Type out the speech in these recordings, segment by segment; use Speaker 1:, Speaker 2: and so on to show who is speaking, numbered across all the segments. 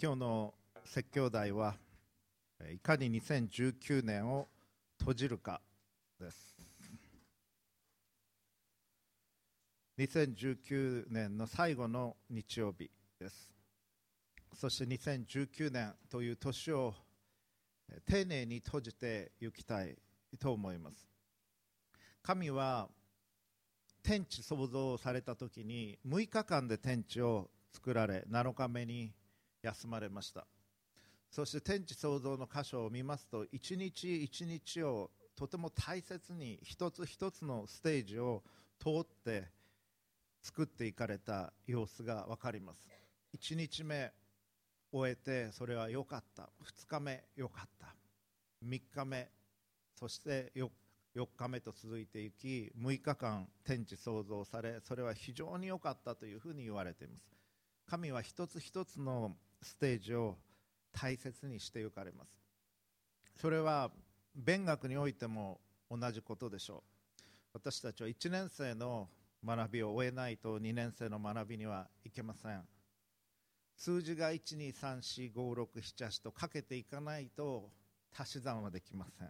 Speaker 1: 今日の説教題はいかに2019年を閉じるかです。2019年の最後の日曜日です。そして2019年という年を丁寧に閉じていきたいと思います。神は天地創造された時に6日間で天地を作られ7日目に休まれました。そして天地創造の箇所を見ますと一日一日をとても大切に一つ一つのステージを通って作っていかれた様子が分かります。1日目終えてそれは良かった。2日目良かった。3日目そして 4, 4日目と続いていき6日間天地創造されそれは非常に良かったというふうに言われています。神は一つ一つのステージを大切にしてゆかれます。それは勉学においても同じことでしょう。私たちは1年生の学びを終えないと2年生の学びにはいけません。数字が12345678とかけていかないと足し算はできません。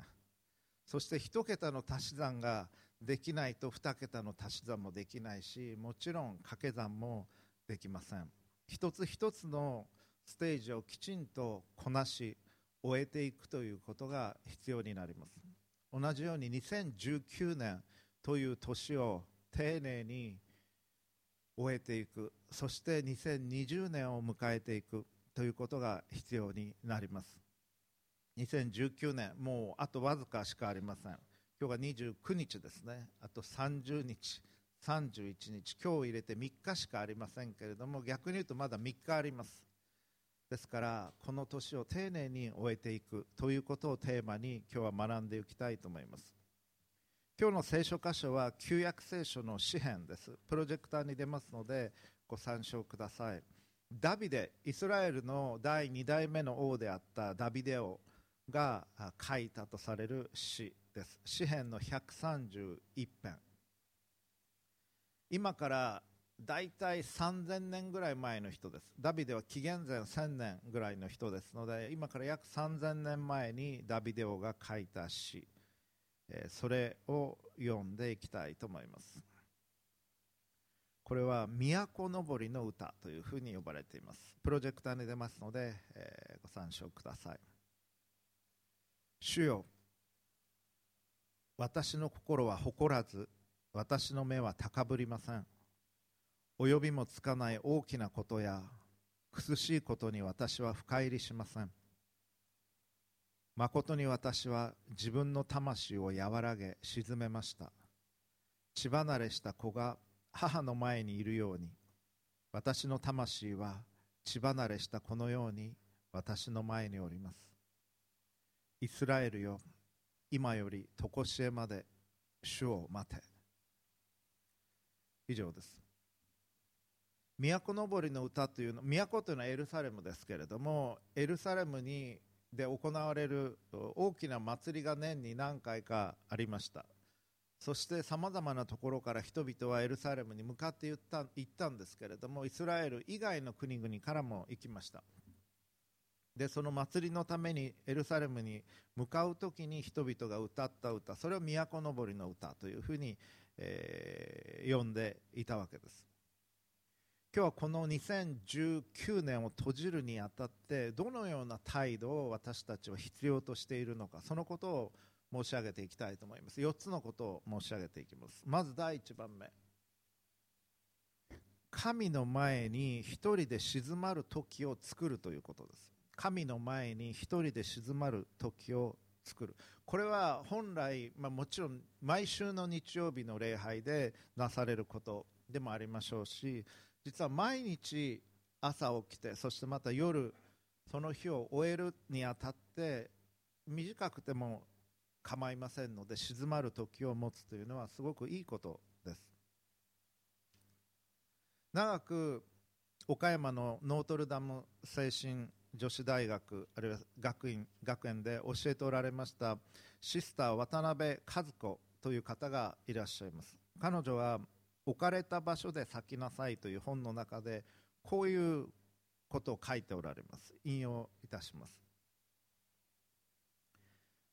Speaker 1: そして1桁の足し算ができないと2桁の足し算もできないしもちろん掛け算もできません。一つ一つのステージをきちんとこなし終えていくということが必要になります。同じように2019年という年を丁寧に終えていく。そして2020年を迎えていくということが必要になります。2019年もうあとわずかしかありません。今日が29日ですね。あと30日31日。今日を入れて3日しかありませんけれども逆に言うとまだ3日あります。ですからこの年を丁寧に終えていくということをテーマに今日は学んでいきたいと思います。今日の聖書箇所は旧約聖書の詩篇です。プロジェクターに出ますのでご参照ください。ダビデイスラエルの第2代目の王であったダビデ王が書いたとされる詩です。詩篇の131編。今から大体3000年ぐらい前の人です。ダビデは紀元前1000年ぐらいの人ですので今から約3000年前にダビデ王が書いた詩それを読んでいきたいと思います。これは都のぼりの歌というふうに呼ばれています。プロジェクターに出ますので、えー、ご参照ください。主よ私の心は誇らず私の目は高ぶりません。及びもつかない大きなことや苦しいことに私は深入りしません。誠に私は自分の魂を和らげ沈めました。血離れした子が母の前にいるように私の魂は血離れした子のように私の前におります。イスラエルよ今より常しえまで主を待て。以上です。都のぼりの歌というの都というのはエルサレムですけれどもエルサレムにで行われる大きな祭りが年に何回かありました。そしてさまざまなところから人々はエルサレムに向かって行った行ったんですけれどもイスラエル以外の国々からも行きました。でその祭りのためにエルサレムに向かう時に人々が歌った歌それを都のぼりの歌というふうに、えー、呼んでいたわけです。今日はこの2019年を閉じるにあたってどのような態度を私たちは必要としているのかそのことを申し上げていきたいと思います。4つのことを申し上げていきます。まず第1番目。神の前に一人で静まる時を作るということです。神の前に一人で静まる時を作る。これは本来、まあ、もちろん毎週の日曜日の礼拝でなされることでもありましょうし実は毎日朝起きてそしてまた夜その日を終えるにあたって短くても構いませんので静まる時を持つというのはすごくいいことです。長く岡山のノートルダム精神女子大学あるいは学院学園で教えておられましたシスター渡辺和子という方がいらっしゃいます。彼女は置かれた場所で咲きなさいという本の中でこういうことを書いておられます。引用いたします。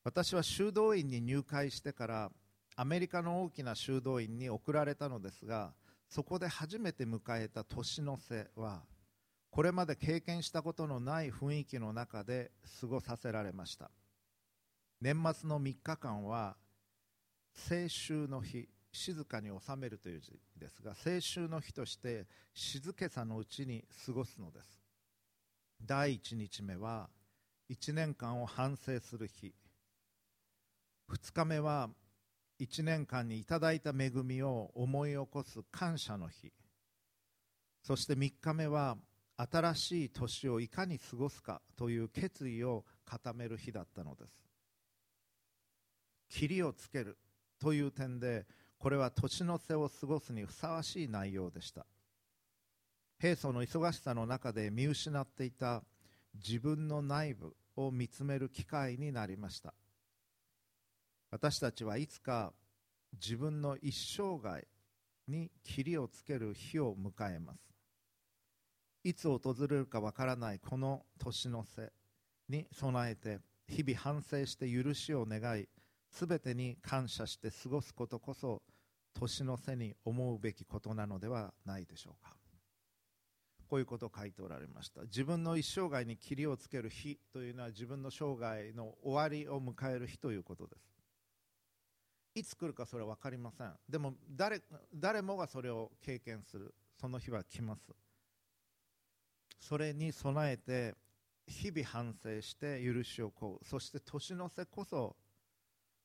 Speaker 1: 私は修道院に入会してからアメリカの大きな修道院に送られたのですがそこで初めて迎えた年の瀬はこれまで経験したことのない雰囲気の中で過ごさせられました。年末の3日間は清秋の日静かに収めるという字ですが清秋の日として静けさのうちに過ごすのです。第1日目は1年間を反省する日。2日目は1年間にいただいた恵みを思い起こす感謝の日。そして3日目は新しい年をいかに過ごすかという決意を固める日だったのです。霧をつけるという点でこれは年の瀬を過ごすにふさわしい内容でした。平素の忙しさの中で見失っていた自分の内部を見つめる機会になりました。私たちはいつか自分の一生涯に霧をつける日を迎えます。いつ訪れるかわからないこの年の瀬に備えて日々反省して許しを願いすべてに感謝して過ごすことこそ年の瀬に思うべきことなのではないでしょうか。こういうことを書いておられました。自分の一生涯に霧をつける日というのは自分の生涯の終わりを迎える日ということです。いつ来るかそれは分かりません。でも誰誰もがそれを経験する。その日は来ます。それに備えて日々反省して許しを請う。そして年の瀬こそ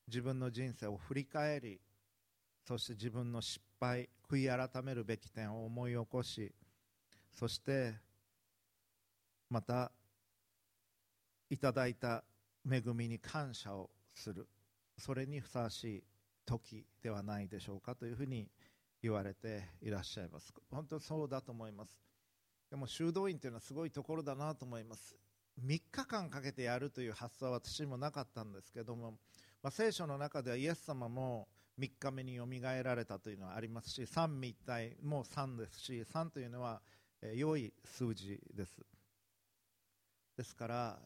Speaker 1: 自分の人生を振り返りそして自分の失敗悔い改めるべき点を思い起こしそしてまたいただいた恵みに感謝をする。それにふさわしい時ではないでしょうかというふうに言われていらっしゃいます。本当にそうだと思います。でも修道院というのはすごいところだなと思います。3日間かけてやるという発想は私もなかったんですけども、まあ、聖書の中ではイエス様も3日目によみがえられたというのはありますし三位一体も3ですし3というのは良い数字です。ですから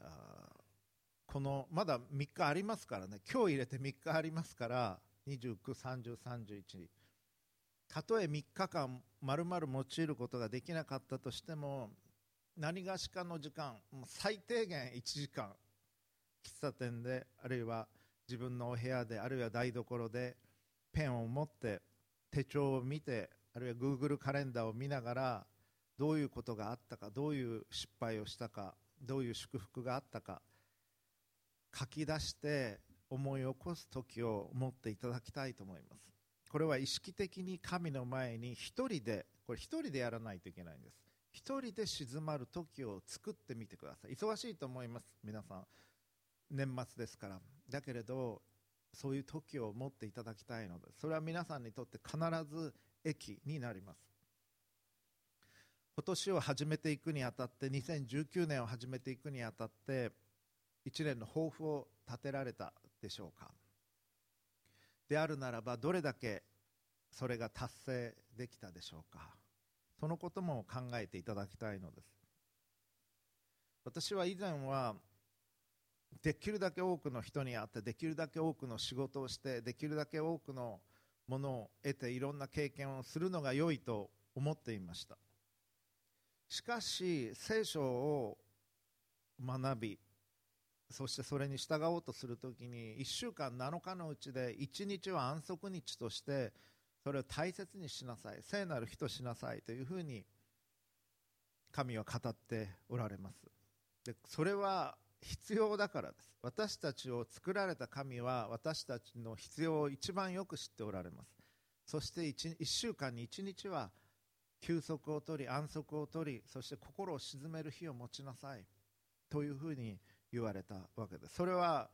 Speaker 1: このまだ3日ありますからね今日入れて3日ありますから29、30、31たとえ3日間まるまる用いることができなかったとしても何がしかの時間最低限1時間喫茶店であるいは自分のお部屋であるいは台所でペンを持って手帳を見てあるいは Google カレンダーを見ながらどういうことがあったかどういう失敗をしたかどういう祝福があったか書き出して思い起こす時を持っていただきたいと思います。これは意識的に神の前に一人でこれ一人でやらないといけないんです。一人で静まる時を作ってみてください。忙しいと思います皆さん。年末ですから。だけれどそういう時を持っていただきたいのでそれは皆さんにとって必ず益になります。今年を始めていくにあたって2019年を始めていくにあたって1年の抱負を立てられたでしょうか。であるならばどれだけそれが達成できたでしょうか。そのことも考えていただきたいのです。私は以前はできるだけ多くの人に会ってできるだけ多くの仕事をしてできるだけ多くのものを得ていろんな経験をするのが良いと思っていました。しかし聖書を学びそしてそれに従おうとするときに1週間7日のうちで1日は安息日としてそれを大切にしなさい聖なる日としなさいというふうに神は語っておられます。でそれは必要だからです。私たちを作られた神は私たちの必要を一番よく知っておられます。そして 1, 1週間に1日は休息を取り安息を取りそして心を鎮める日を持ちなさい。というふうに言われたわけです。それは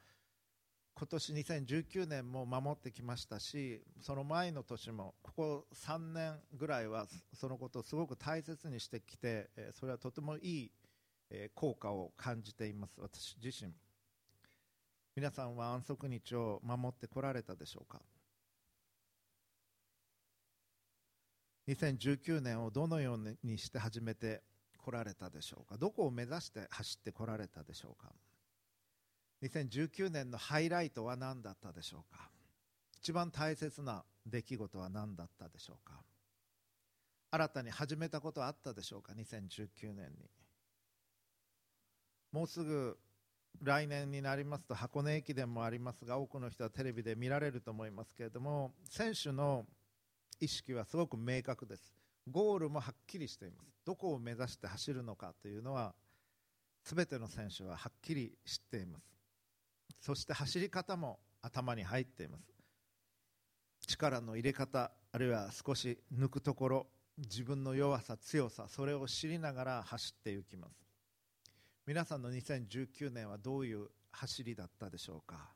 Speaker 1: 今年2019年も守ってきましたしその前の年もここ3年ぐらいはそのことをすごく大切にしてきてそれはとてもいい効果を感じています。私自身。皆さんは安息日を守ってこられたでしょうか？2019年をどのようにして始めて来られたでしょうか？どこを目指して走って来られたでしょうか？2019年のハイライトは何だったでしょうか？一番大切な出来事は何だったでしょうか？新たに始めたことはあったでしょうか？2019年に。もうすぐ来年になりますと箱根駅伝もありますが多くの人はテレビで見られると思いますけれども選手の意識はすごく明確です。ゴールもはっきりしています。どこを目指して走るのかというのは全ての選手ははっきり知っています。そして走り方も頭に入っています。力の入れ方あるいは少し抜くところ自分の弱さ強さそれを知りながら走っていきます。皆さんの2019年はどういう走りだったでしょうか？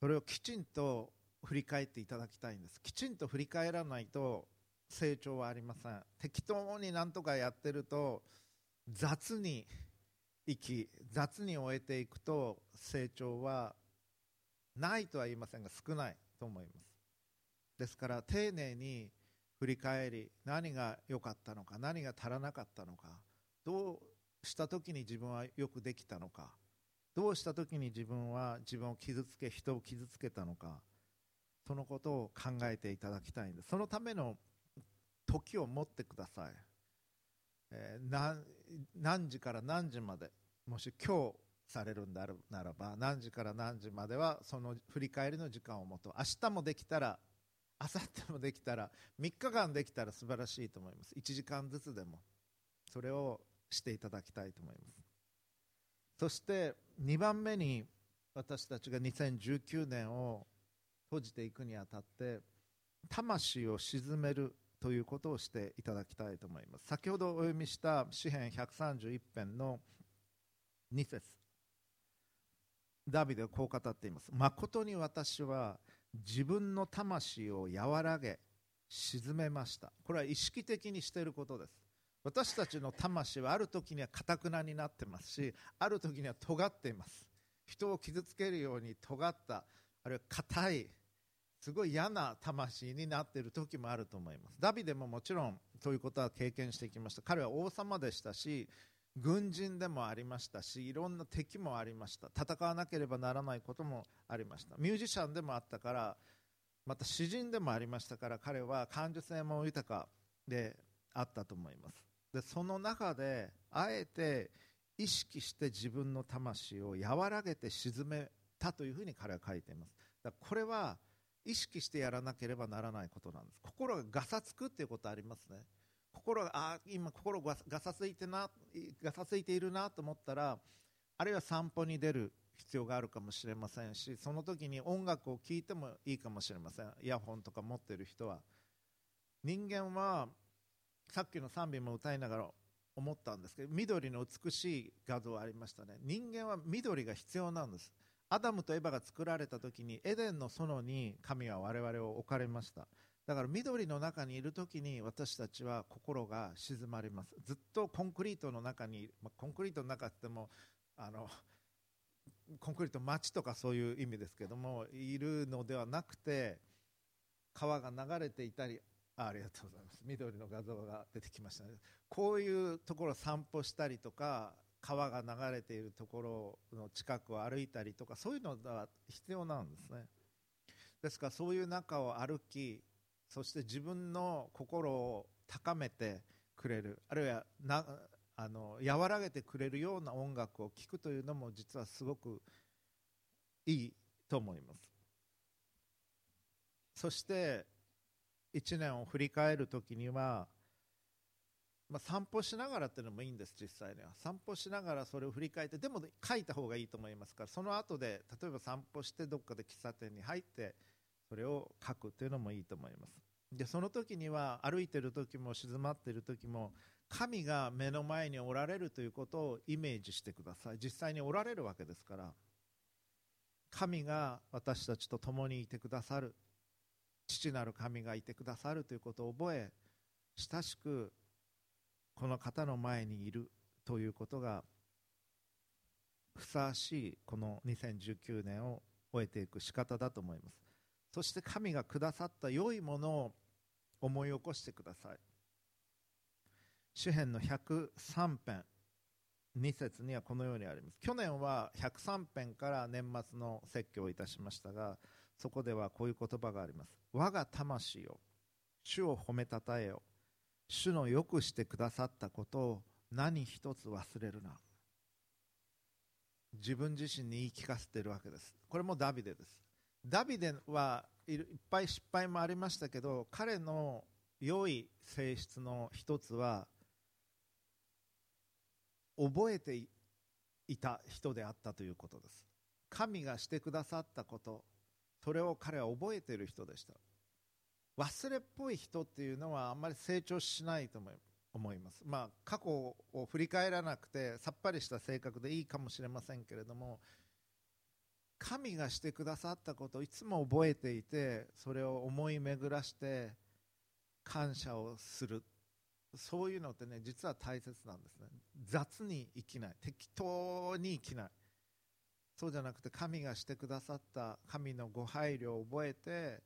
Speaker 1: それをきちんと振り返っていただきたいんです。きちんと振り返らないと成長はありません。適当になんとかやってると雑に生き雑に終えていくと成長はないとは言いませんが少ないと思います。ですから丁寧に振り返り何が良かったのか何が足らなかったのかどうした時に自分はよくできたのか？どうした時に自分は自分を傷つけ人を傷つけたのか？そのことを考えていただきたいんです。そのための時を持ってください、えー、何時から何時までもし今日されるんであるならば何時から何時まではその振り返りの時間を持と明日もできたら明後日もできたら3日間できたら素晴らしいと思います。1時間ずつでも。それをしていただきたいと思います。そして2番目に私たちが2019年を閉じていくにあたって魂を鎮めるということをしていただきたいと思います。先ほどお読みした詩編131編の2節。ダビデはこう語っています。誠に私は自分の魂を和らげ沈めました。これは意識的にしていることです。私たちの魂はある時にはかたくなになってますしある時には尖っています。人を傷つけるように尖ったあるいは硬いすごい嫌な魂になっている時もあると思います。ダビデももちろんそういうことは経験してきました。彼は王様でしたし軍人でもありましたしいろんな敵もありました。戦わなければならないこともありました。ミュージシャンでもあったからまた詩人でもありましたから彼は感受性も豊かであったと思います。でその中であえて意識して自分の魂を和らげて沈めたというふうに彼は書いています。だこれは意識してやらなければならないことなんです。心がガサつくっていうことありますね。心があ今心がガサついてなガサついているなと思ったらあるいは散歩に出る必要があるかもしれませんしその時に音楽を聴いてもいいかもしれません。イヤホンとか持ってる人は。人間はさっきの賛美も歌いながら思ったんですけど緑の美しい画像ありましたね。人間は緑が必要なんです。アダムとエバが作られた時にエデンの園に神は我々を置かれました。だから緑の中にいる時に私たちは心が静まります。ずっとコンクリートの中に、まあ、コンクリートの中ってもあのコンクリート街とかそういう意味ですけどもいるのではなくて川が流れていたりありがとうございます。緑の画像が出てきましたね。こういうところを散歩したりとか川が流れているところの近くを歩いたりとかそういうのが必要なんですね。ですからそういう中を歩きそして自分の心を高めてくれるあるいはなあの和らげてくれるような音楽を聴くというのも実はすごくいいと思います。そして1年を振り返る時には、まあ、散歩しながらっていうのもいいんです実際には。散歩しながらそれを振り返ってでも書いた方がいいと思いますからその後で例えば散歩してどっかで喫茶店に入ってそれを書くというのもいいと思います。でその時には歩いてる時も静まってる時も神が目の前におられるということをイメージしてください。実際におられるわけですから神が私たちと共にいてくださる。父なる神がいてくださるということを覚え親しくこの方の前にいるということがふさわしいこの2019年を終えていく仕方だと思います。そして神がくださった良いものを思い起こしてください。詩編の103編2節にはこのようにあります。去年は103編から年末の説教をいたしましたがそこではこういう言葉があります。我が魂よ主を褒めたたえよ。主のよくしてくださったことを何一つ忘れるな。自分自身に言い聞かせているわけです。これもダビデです。ダビデはいっぱい失敗もありましたけど彼の良い性質の一つは覚えていた人であったということです。神がしてくださったことそれを彼は覚えている人でした。忘れっぽい人っていうのはあんまり成長しないと思います。まあ過去を振り返らなくてさっぱりした性格でいいかもしれませんけれども神がしてくださったことをいつも覚えていてそれを思い巡らして感謝をする。そういうのってね実は大切なんですね。雑に生きない。適当に生きない。そうじゃなくて神がしてくださった神のご配慮を覚えて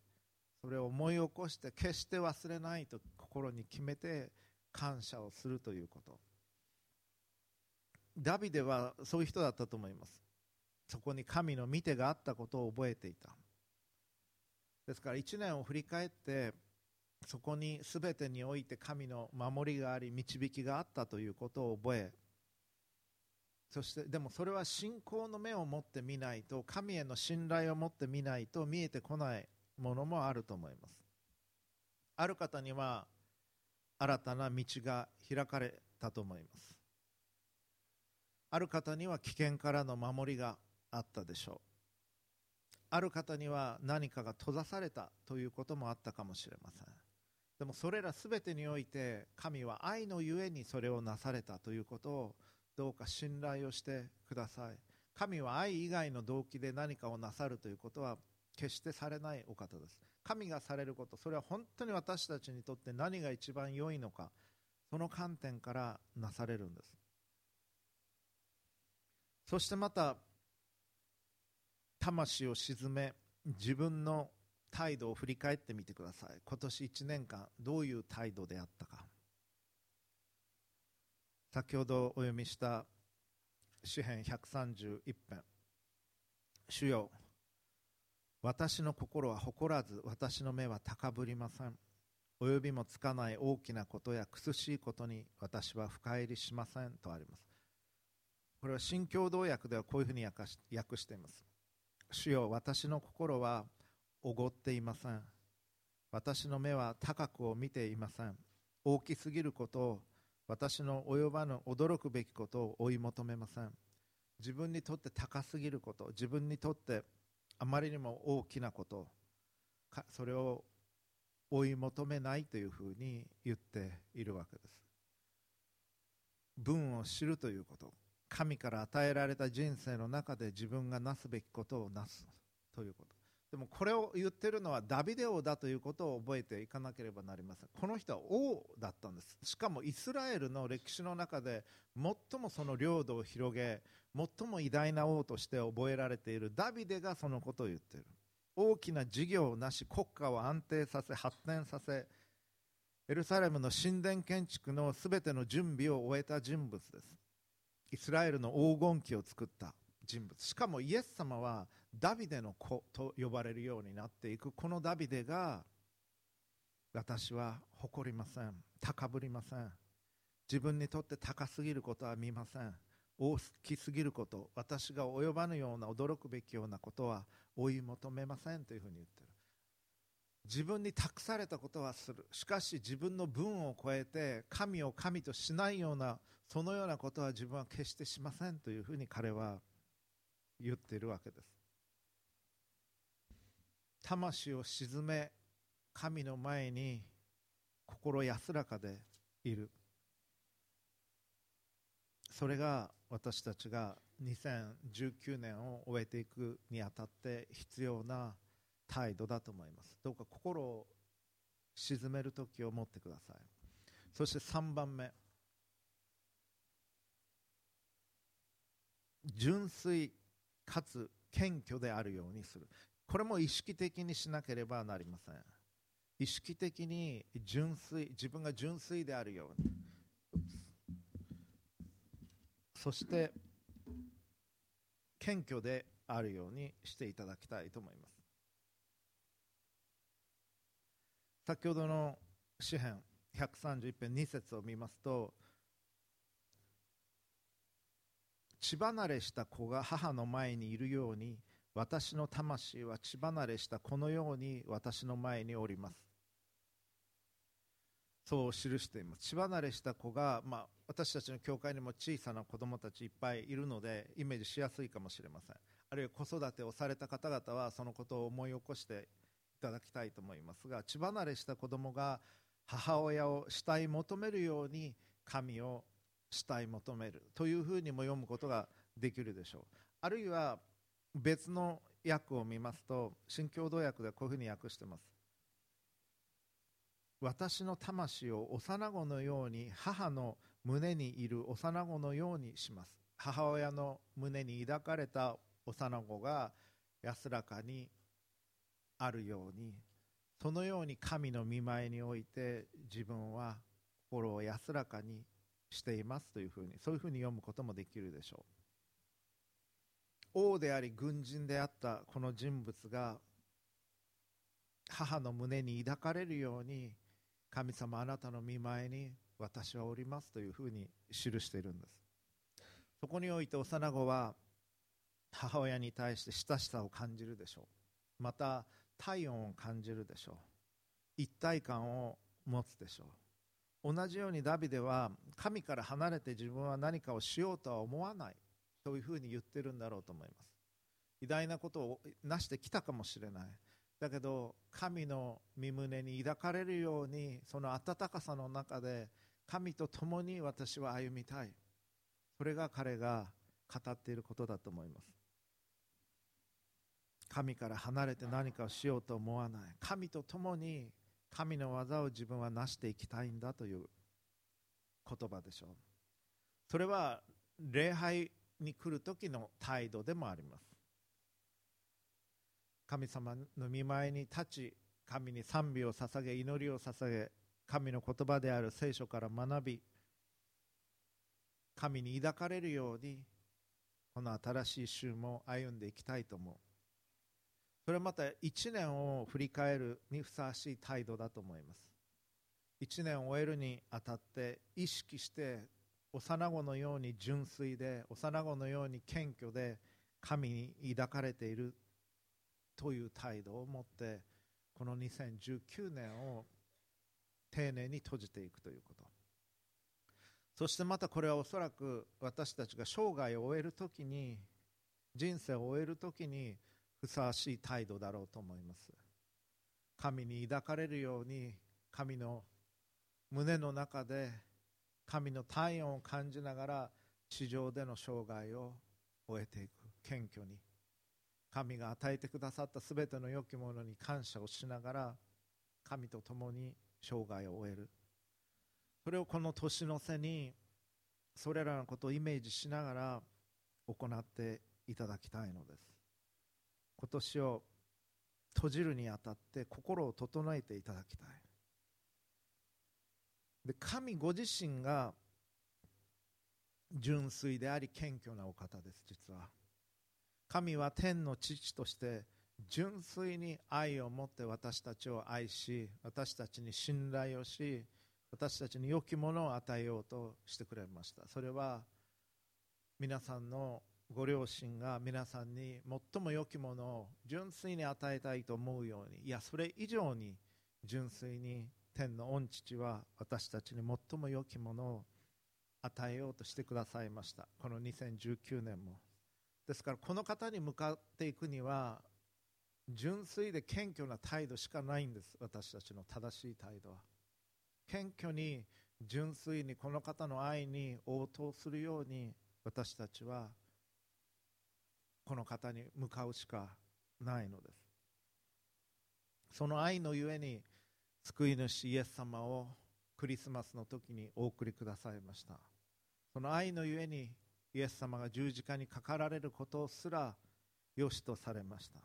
Speaker 1: それを思い起こして決して忘れないと心に決めて感謝をするということ。ダビデはそういう人だったと思います。そこに神の見てがあったことを覚えていた。ですから1年を振り返ってそこに全てにおいて神の守りがあり導きがあったということを覚えそしてでもそれは信仰の目を持ってみないと神への信頼を持ってみないと見えてこないものもあると思います。ある方には新たな道が開かれたと思います。ある方には危険からの守りがあったでしょう。ある方には何かが閉ざされたということもあったかもしれません。でもそれら全てにおいて神は愛のゆえにそれをなされたということをどうか信頼をしてください。神は愛以外の動機で何かをなさるということは決してされないお方です。神がされることそれは本当に私たちにとって何が一番良いのかその観点からなされるんです。そしてまた魂を沈め自分の態度を振り返ってみてください。今年1年間どういう態度であったか。先ほどお読みした詩編131編。主よ私の心は誇らず私の目は高ぶりません。及びもつかない大きなことや苦しいことに私は深入りしませんとあります。これは新共同訳ではこういうふうに訳しています。主よ私の心はおごっていません。私の目は高くを見ていません。大きすぎることを私の及ばぬ驚くべきことを追い求めません。自分にとって高すぎること自分にとってあまりにも大きなことそれを追い求めないというふうに言っているわけです。文を知るということ神から与えられた人生の中で自分がなすべきことをなすということ。でもこれを言ってるのはダビデ王だということを覚えていかなければなりません。この人は王だったんです。しかもイスラエルの歴史の中で最もその領土を広げ最も偉大な王として覚えられているダビデがそのことを言っている。大きな事業をなし国家を安定させ発展させエルサレムの神殿建築の全ての準備を終えた人物です。イスラエルの黄金期を作った人物。しかもイエス様はダビデの子と呼ばれるようになっていく。このダビデが私は誇りません。高ぶりません。自分にとって高すぎることは見ません。大きすぎること私が及ばぬような驚くべきようなことは追い求めません。というふうに言ってる。自分に託されたことはする。しかし自分の分を超えて神を神としないようなそのようなことは自分は決してしません。というふうに彼は言っているわけです。魂を鎮め神の前に心安らかでいる。それが私たちが2019年を終えていくにあたって必要な態度だと思います。どうか心を鎮める時を持ってください。そして3番目。純粋かつ謙虚であるようにする。これも意識的にしなければなりません。意識的に純粋自分が純粋であるように。そして謙虚であるようにしていただきたいと思います。先ほどの詩編131編2節を見ますと血離れした子が母の前にいるように私の魂は血離れしたこのように私の前におります。そう記しています。血離れした子が、まあ、私たちの教会にも小さな子供たちいっぱいいるのでイメージしやすいかもしれません。あるいは子育てをされた方々はそのことを思い起こしていただきたいと思いますが血離れした子供が母親を慕い求めるように神を慕い求めるというふうにも読むことができるでしょう。あるいは別の訳を見ますと新共同訳でこういうふうに訳してます。私の魂を幼子のように母の胸にいる幼子のようにします。母親の胸に抱かれた幼子が安らかにあるようにそのように神の見舞いにおいて自分は心を安らかにしていますというふうにそういうふうに読むこともできるでしょう。王であり軍人であったこの人物が母の胸に抱かれるように神様あなたの見舞いに私はおりますというふうに記しているんです。そこにおいて幼子は母親に対して親しさを感じるでしょう。また体温を感じるでしょう。一体感を持つでしょう。同じようにダビデは神から離れて自分は何かをしようとは思わない。というふうに言ってるんだろうと思います。偉大なことをなしてきたかもしれない。だけど神の身胸に抱かれるようにその温かさの中で神と共に私は歩みたい。それが彼が語っていることだと思います。神から離れて何かをしようと思わない。神と共に神の技を自分は成していきたいんだという言葉でしょう。それは礼拝に来る時の態度でもあります。神様の見舞いに立ち神に賛美を捧げ祈りを捧げ神の言葉である聖書から学び神に抱かれるようにこの新しい週も歩んでいきたいと思う。それはまた1年を振り返るにふさわしい態度だと思います。1年を終えるにあたって意識して幼子のように純粋で幼子のように謙虚で神に抱かれているという態度を持ってこの2019年を丁寧に閉じていくということ。そしてまたこれはおそらく私たちが生涯を終えるときに人生を終えるときにふさわしい態度だろうと思います。神に抱かれるように神の胸の中で神の体温を感じながら地上での生涯を終えていく。謙虚に神が与えてくださったすべての良きものに感謝をしながら神と共に生涯を終える。それをこの年の瀬にそれらのことをイメージしながら行っていただきたいのです。今年を閉じるにあたって心を整えていただきたい。で神ご自身が純粋であり謙虚なお方です実は。神は天の父として純粋に愛を持って私たちを愛し私たちに信頼をし私たちに良きものを与えようとしてくれました。それは皆さんのご両親が皆さんに最も良きものを純粋に与えたいと思うようにいやそれ以上に純粋に天の御父は私たちに最も良きものを与えようとしてくださいました。この2019年も。ですからこの方に向かっていくには純粋で謙虚な態度しかないんです。私たちの正しい態度は。謙虚に純粋にこの方の愛に応答するように私たちはこの方に向かうしかないのです。その愛のゆえに救い主イエス様をクリスマスの時にお送りくださいました。その愛のゆえにイエス様が十字架にかかられることすら良しとされました。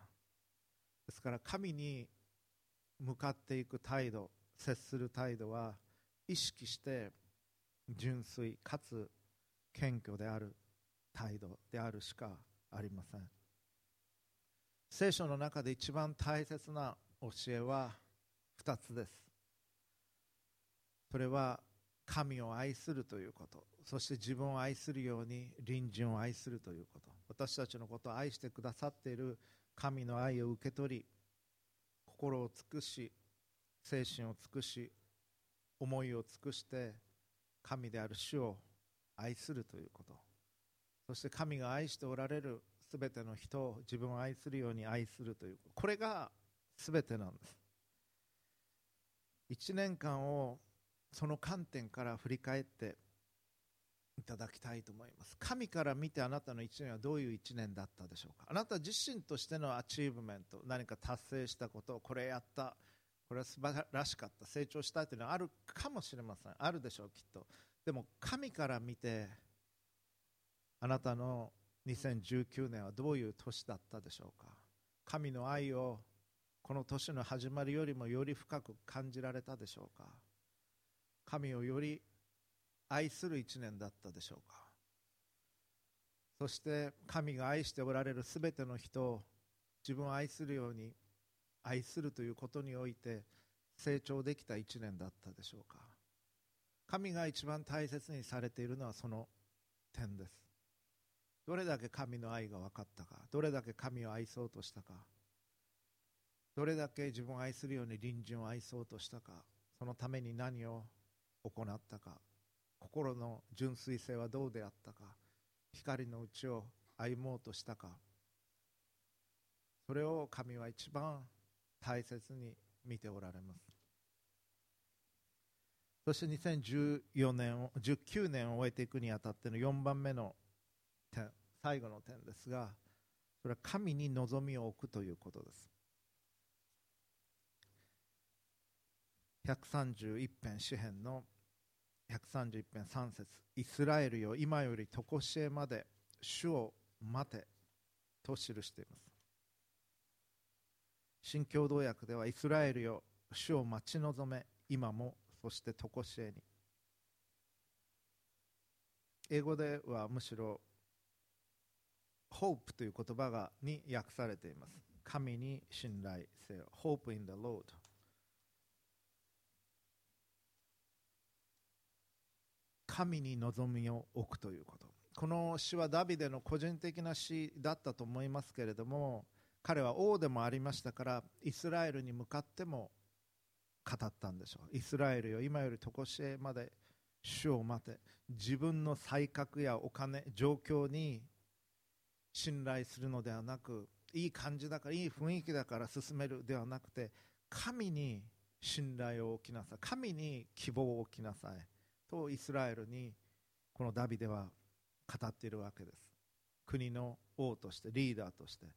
Speaker 1: ですから神に向かっていく態度接する態度は意識して純粋かつ謙虚である態度であるしかありません。聖書の中で一番大切な教えは2つです。それは神を愛するということ。そして自分を愛するように隣人を愛するということ。私たちのことを愛してくださっている神の愛を受け取り心を尽くし精神を尽くし思いを尽くして神である主を愛するということ。そして神が愛しておられるすべての人を自分を愛するように愛するというこれがすべてなんです。1年間をその観点から振り返っていただきたいと思います。神から見てあなたの1年はどういう1年だったでしょうか。あなた自身としてのアチーブメント何か達成したことこれやったこれは素晴らしかった成長したいというのはあるかもしれません。あるでしょうきっと。でも神から見てあなたの2019年はどういう年だったでしょうか。神の愛をこの年の始まりよりもより深く感じられたでしょうか？神をより愛する一年だったでしょうか？そして神が愛しておられるすべての人を自分を愛するように愛するということにおいて成長できた一年だったでしょうか？神が一番大切にされているのはその点です。どれだけ神の愛が分かったかどれだけ神を愛そうとしたかどれだけ自分を愛するように隣人を愛そうとしたかそのために何を行ったか心の純粋性はどうであったか光のうちを歩もうとしたかそれを神は一番大切に見ておられます。そして2014年を19年を終えていくにあたっての4番目の点最後の点ですがそれは神に望みを置くということです。131編詩編の131編3節。イスラエルよ今より常しえまで主を待てと記しています。新共同訳ではイスラエルよ主を待ち望め今もそして常しえに。英語ではむしろ hope という言葉がに訳されています。神に信頼せよ。hope in the Lord 神に望みを置くということ。この詩はダビデの個人的な詩だったと思いますけれども彼は王でもありましたからイスラエルに向かっても語ったんでしょう。イスラエルよ今より常しえまで主を待て。自分の才覚やお金状況に信頼するのではなくいい感じだからいい雰囲気だから進めるではなくて神に信頼を置きなさい。神に希望を置きなさい。とイスラエルにこのダビデは語っているわけです。国の王としてリーダーとして。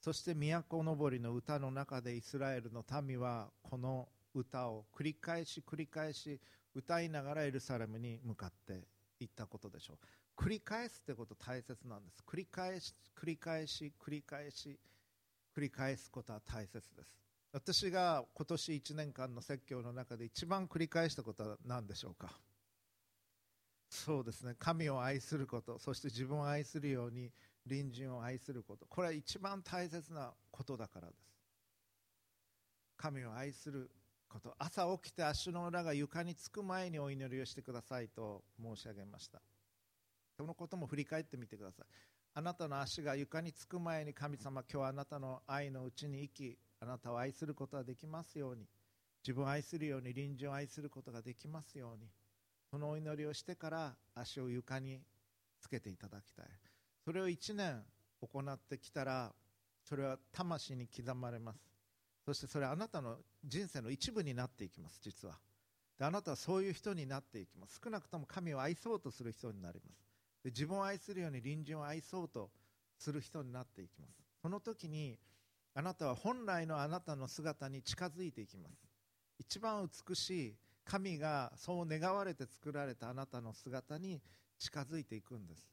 Speaker 1: そして都のぼりの歌の中でイスラエルの民はこの歌を繰り返し繰り返し歌いながらエルサレムに向かっていったことでしょう。繰り返すってこと大切なんです。繰り返し繰り返し繰り返し繰り返すことは大切です。私が今年1年間の説教の中で一番繰り返したことは何でしょうか？そうですね。神を愛することそして自分を愛するように隣人を愛すること。これは一番大切なことだからです。神を愛すること。朝起きて足の裏が床につく前にお祈りをしてくださいと申し上げました。そのことも振り返ってみてください。あなたの足が床につく前に神様今日はあなたの愛のうちに生きあなたを愛することができますように。自分を愛するように隣人を愛することができますように。そのお祈りをしてから足を床につけていただきたい。それを1年行ってきたらそれは魂に刻まれます。そしてそれはあなたの人生の一部になっていきます実は。であなたはそういう人になっていきます。少なくとも神を愛そうとする人になります。で自分を愛するように隣人を愛そうとする人になっていきます。その時にあなたは本来のあなたの姿に近づいていきます。一番美しい神がそう願われて作られたあなたの姿に近づいていくんです。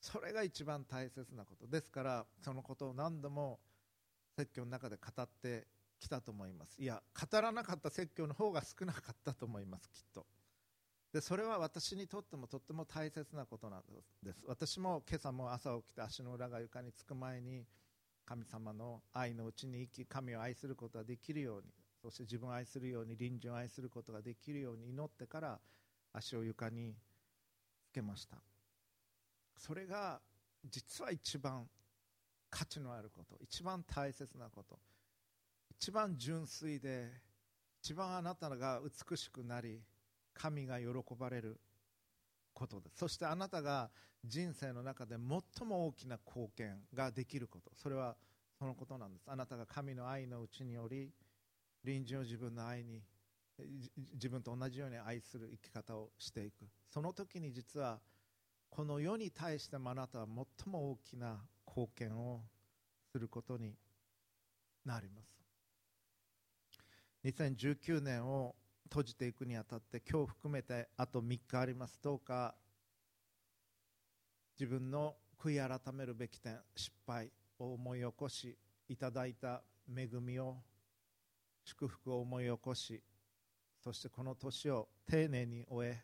Speaker 1: それが一番大切なこと。ですからそのことを何度も説教の中で語ってきたと思います。いや語らなかった説教の方が少なかったと思いますきっと。でそれは私にとってもとっても大切なことなんです。私も今朝も朝起きて足の裏が床につく前に神様の愛のうちに生き神を愛することができるように。そして自分を愛するように隣人を愛することができるように祈ってから足を床につけました。それが実は一番価値のあること一番大切なこと一番純粋で一番あなたが美しくなり神が喜ばれることです。そしてあなたが人生の中で最も大きな貢献ができること。それはそのことなんです。あなたが神の愛のうちにより隣人を自分の愛に自分と同じように愛する生き方をしていく。その時に実はこの世に対してもあなたは最も大きな貢献をすることになります。2019年を閉じていくにあたって今日含めてあと3日あります。どうか自分の悔い改めるべき点失敗を思い起こしいただいた恵みを祝福を思い起こしそしてこの年を丁寧に終え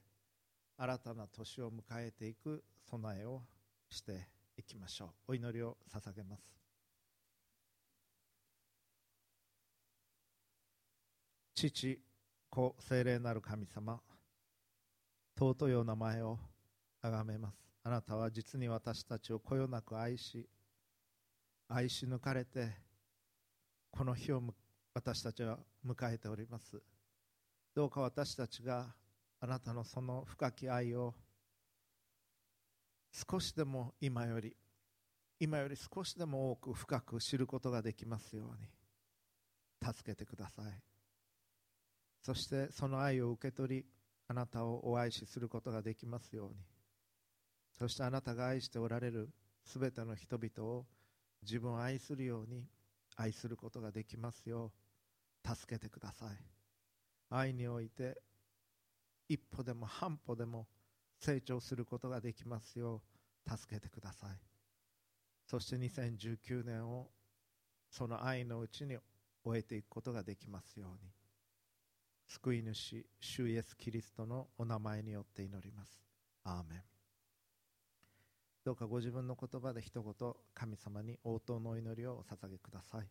Speaker 1: 新たな年を迎えていく備えをしていきましょう。お祈りを捧げます。父子聖霊なる神様尊いお名前を崇めます。あなたは実に私たちをこよなく愛し愛し抜かれてこの日を迎え私たちは迎えております。どうか私たちがあなたのその深き愛を少しでも今より今より少しでも多く深く知ることができますように助けてください。そしてその愛を受け取りあなたをお愛しすることができますようにそしてあなたが愛しておられるすべての人々を自分を愛するように愛することができますよう助けてください愛において一歩でも半歩でも成長することができますよう助けてくださいそして2019年をその愛のうちに終えていくことができますように救い主、主イエス・キリストのお名前によって祈ります。アーメン。どうかご自分の言葉で一言、神様に応答の祈りをお捧げください。